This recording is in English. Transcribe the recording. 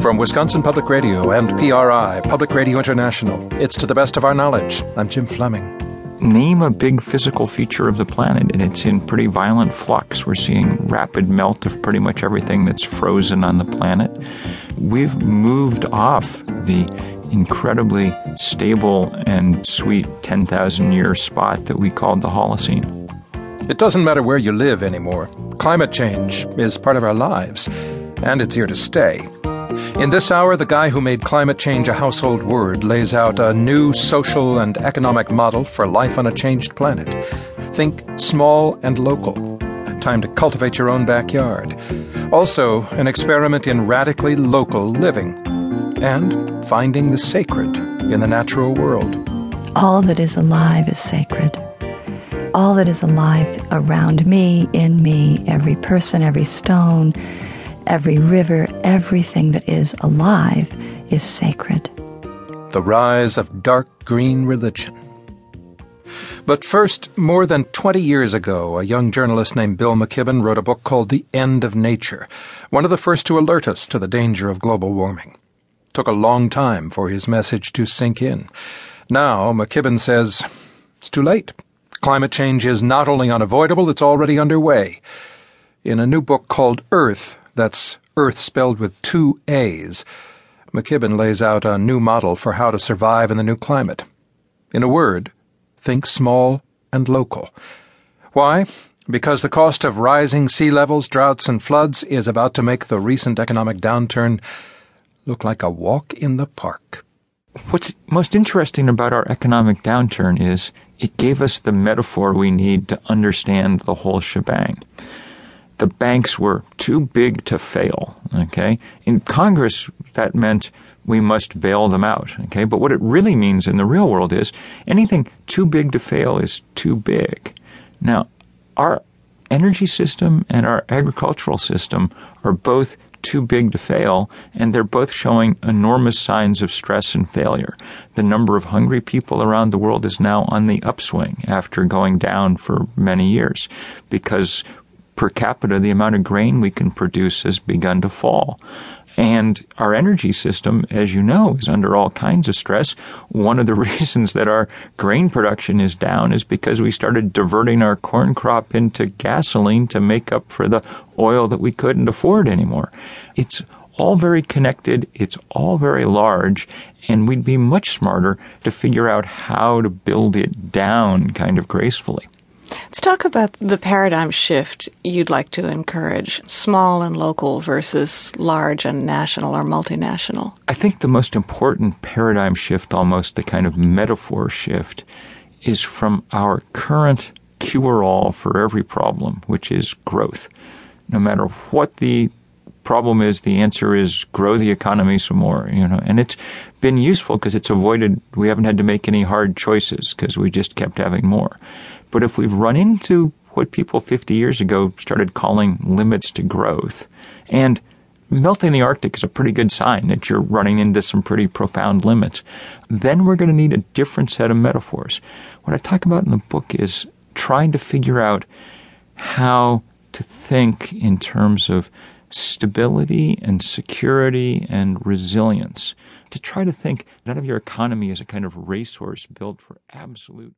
From Wisconsin Public Radio and PRI, Public Radio International, it's to the best of our knowledge. I'm Jim Fleming. Name a big physical feature of the planet, and it's in pretty violent flux. We're seeing rapid melt of pretty much everything that's frozen on the planet. We've moved off the incredibly stable and sweet 10,000 year spot that we called the Holocene. It doesn't matter where you live anymore. Climate change is part of our lives, and it's here to stay. In this hour, the guy who made climate change a household word lays out a new social and economic model for life on a changed planet. Think small and local. Time to cultivate your own backyard. Also, an experiment in radically local living. And finding the sacred in the natural world. All that is alive is sacred. All that is alive around me, in me, every person, every stone, every river, everything that is alive is sacred. The rise of dark green religion. But first, more than 20 years ago, a young journalist named Bill McKibben wrote a book called The End of Nature, one of the first to alert us to the danger of global warming. Took a long time for his message to sink in. Now, McKibben says, it's too late. Climate change is not only unavoidable, it's already underway. In a new book called Eaarth, that's Earth spelled with two A's, McKibben lays out a new model for how to survive in the new climate. In a word, think small and local. Why? Because the cost of rising sea levels, droughts, and floods is about to make the recent economic downturn look like a walk in the park. What's most interesting about our economic downturn is it gave us the metaphor we need to understand the whole shebang. The banks were too big to fail, okay? In Congress, that meant we must bail them out, okay? But what it really means in the real world is anything too big to fail is too big. Now, our energy system and our agricultural system are both too big to fail, and they're both showing enormous signs of stress and failure. The number of hungry people around the world is now on the upswing after going down for many years because per capita, the amount of grain we can produce has begun to fall. And our energy system, as you know, is under all kinds of stress. One of the reasons that our grain production is down is because we started diverting our corn crop into gasoline to make up for the oil that we couldn't afford anymore. It's all very connected, it's all very large, and we'd be much smarter to figure out how to build it down kind of gracefully. Let's talk about the paradigm shift you'd like to encourage small and local versus large and national or multinational. I think the most important paradigm shift, almost the kind of metaphor shift, is from our current cure all for every problem, which is growth. No matter what the problem is, the answer is grow the economy some more, you know. And it's been useful because it's avoided, we haven't had to make any hard choices because we just kept having more. But if we've run into what people 50 years ago started calling limits to growth, and melting the Arctic is a pretty good sign that you're running into some pretty profound limits, then we're going to need a different set of metaphors. What I talk about in the book is trying to figure out how to think in terms of stability and security and resilience. To try to think not of your economy as a kind of racehorse built for absolute